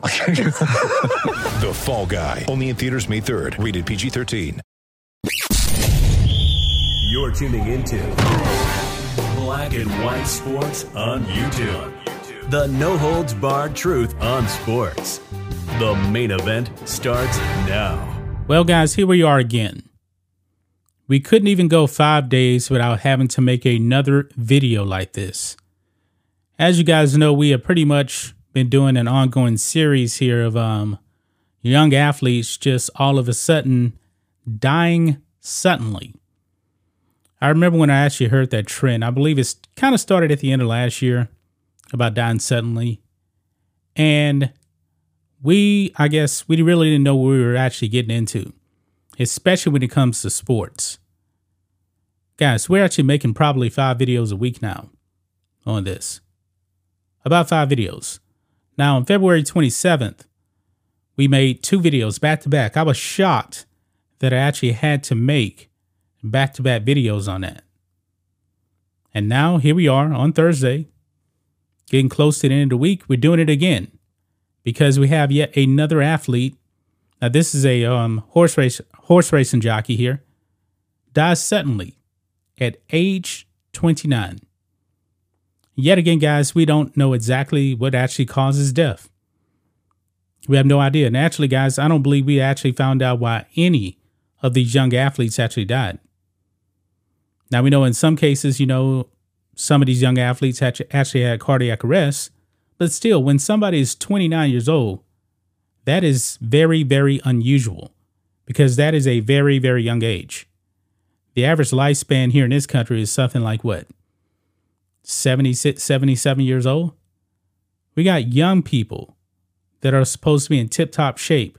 The Fall Guy. Only in theaters May 3rd. Rated PG-13. You're tuning into Black and White Sports on YouTube. The no holds barred truth on sports. The main event starts now. Well, guys, here we are again. We couldn't even go five days without having to make another video like this. As you guys know, we have pretty much been doing an ongoing series here of um, young athletes just all of a sudden dying suddenly. I remember when I actually heard that trend. I believe it's kind of started at the end of last year about dying suddenly. And we, I guess, we really didn't know what we were actually getting into, especially when it comes to sports. Guys, we're actually making probably five videos a week now on this. About five videos. Now, on February 27th, we made two videos back to back. I was shocked that I actually had to make back to back videos on that. And now here we are on Thursday, getting close to the end of the week. We're doing it again because we have yet another athlete. Now this is a um, horse race horse racing jockey here. Dies suddenly at age 29. Yet again, guys, we don't know exactly what actually causes death. We have no idea. And actually, guys, I don't believe we actually found out why any of these young athletes actually died. Now, we know in some cases, you know, some of these young athletes actually had cardiac arrest, but still, when somebody is 29 years old, that is very, very unusual because that is a very, very young age. The average lifespan here in this country is something like what? 76, 77 years old? We got young people that are supposed to be in tip top shape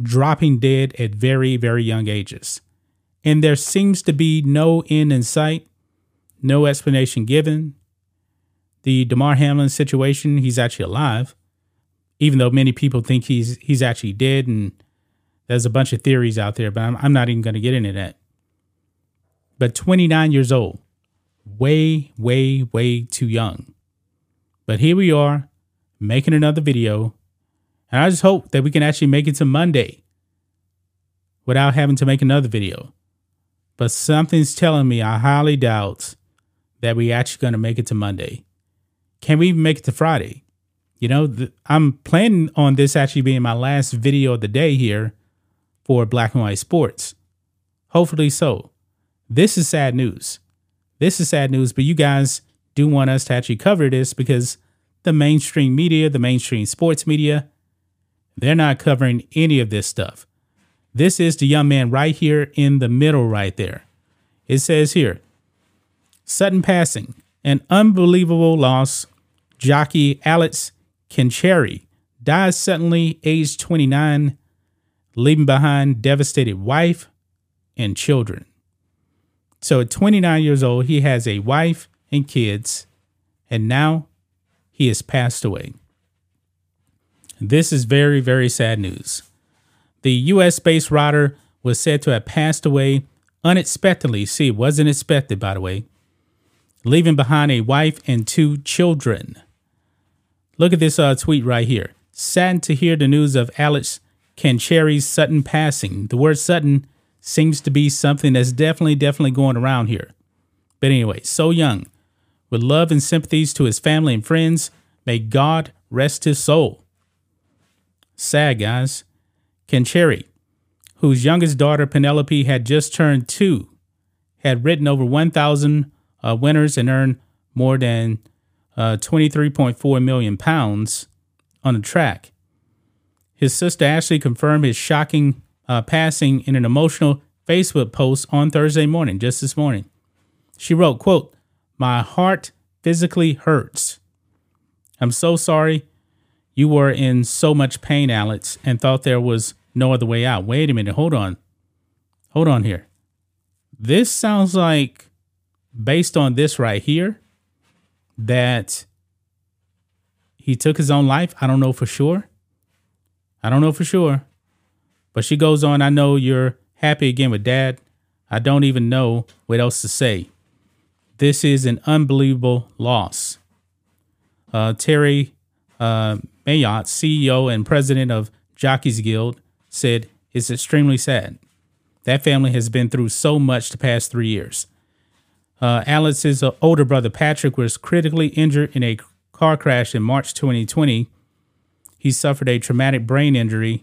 dropping dead at very, very young ages. And there seems to be no end in sight, no explanation given. The Damar Hamlin situation, he's actually alive, even though many people think he's he's actually dead, and there's a bunch of theories out there, but I'm, I'm not even going to get into that. But 29 years old, way, way, way too young. But here we are, making another video, and I just hope that we can actually make it to Monday without having to make another video. But something's telling me I highly doubt that we actually going to make it to Monday. Can we even make it to Friday? You know, I'm planning on this actually being my last video of the day here for Black and White Sports. Hopefully so. This is sad news. This is sad news, but you guys do want us to actually cover this because the mainstream media, the mainstream sports media, they're not covering any of this stuff. This is the young man right here in the middle, right there. It says here sudden passing, an unbelievable loss. Jockey Alex Canchari dies suddenly, aged 29, leaving behind devastated wife and children. So at 29 years old, he has a wife and kids, and now he has passed away. This is very, very sad news. The US based rider was said to have passed away unexpectedly. See, it wasn't expected, by the way, leaving behind a wife and two children. Look at this uh, tweet right here. Saddened to hear the news of Alex Canchari's sudden passing. The word sudden seems to be something that's definitely, definitely going around here. But anyway, so young. With love and sympathies to his family and friends, may God rest his soul. Sad, guys. Canchari, whose youngest daughter Penelope had just turned two, had ridden over 1,000 uh, winners and earned more than uh, 23.4 million pounds on the track. His sister Ashley confirmed his shocking uh, passing in an emotional Facebook post on Thursday morning, just this morning. She wrote, quote, My heart physically hurts. I'm so sorry. You were in so much pain, Alex, and thought there was no other way out. Wait a minute, hold on. hold on here. This sounds like, based on this right here, that he took his own life. I don't know for sure. I don't know for sure. But she goes on, I know you're happy again with dad. I don't even know what else to say. This is an unbelievable loss. Uh, Terry uh, Meyocks, CEO and president of Jockeys Guild, said it's extremely sad. That family has been through so much the past three years. Uh, uh, older brother Patrick was critically injured in a car crash in March 2020. He suffered a traumatic brain injury.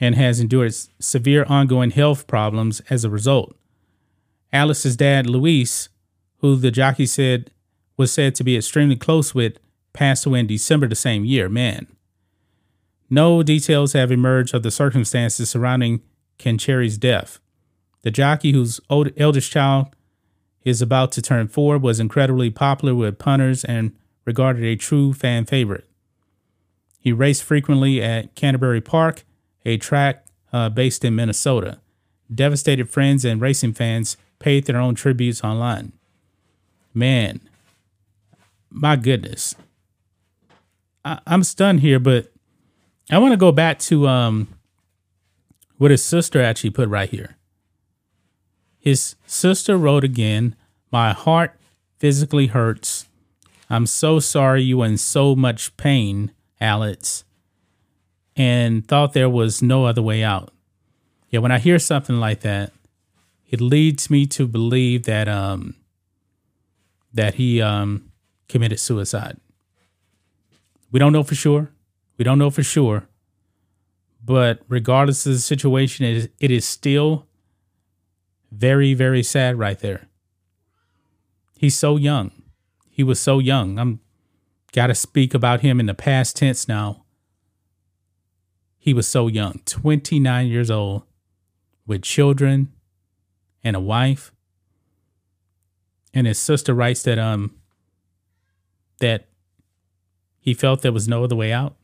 And has endured severe ongoing health problems as a result. Alice's dad, Luis, who the jockey said was said to be extremely close with, passed away in December the same year. Man. No details have emerged of the circumstances surrounding Canchari's death. The jockey, whose old, eldest child is about to turn four, was incredibly popular with punters and regarded a true fan favorite. He raced frequently at Canterbury Park, a track uh, based in Minnesota. Devastated friends and racing fans paid their own tributes online. Man, my goodness. I, am stunned here, but I want to go back to um what his sister actually put right here. His sister wrote again, My heart physically hurts. I'm so sorry you were in so much pain, Alex, and thought there was no other way out. Yeah, when I hear something like that, it leads me to believe that um that he um committed suicide. We don't know for sure. We don't know for sure. But regardless of the situation, it is, it is still very, very sad right there. He's so young. He was so young. I'm got to speak about him in the past tense now. He was so young, 29 years old, with children and a wife. And his sister writes that um that he felt there was no other way out.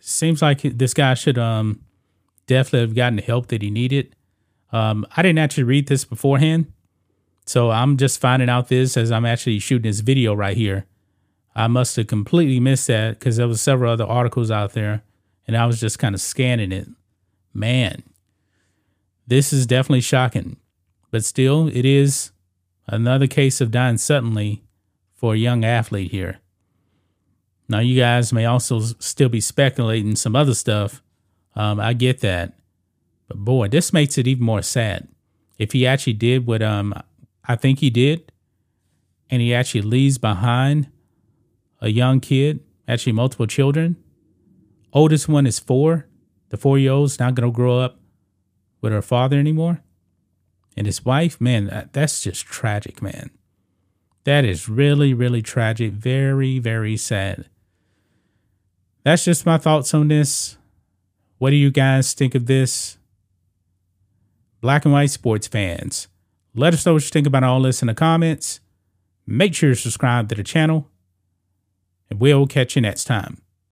Seems like this guy should um definitely have gotten the help that he needed. Um, I didn't actually read this beforehand, so I'm just finding out this as I'm actually shooting this video right here. I must have completely missed that because there was several other articles out there, and I was just kind of scanning it. Man, this is definitely shocking, but still, it is another case of dying suddenly for a young athlete here. Now, you guys may also still be speculating some other stuff. Um, I get that. But boy, this makes it even more sad. If he actually did what um, I think he did, and he actually leaves behind a young kid, actually multiple children. Oldest one is four. The four year old's not going to grow up with her father anymore. And his wife, man, that, that's just tragic, man. That is really, really tragic. Very, very sad. That's just my thoughts on this. What do you guys think of this? Black and white sports fans, let us know what you think about all this in the comments. Make sure you subscribe to the channel, and we'll catch you next time.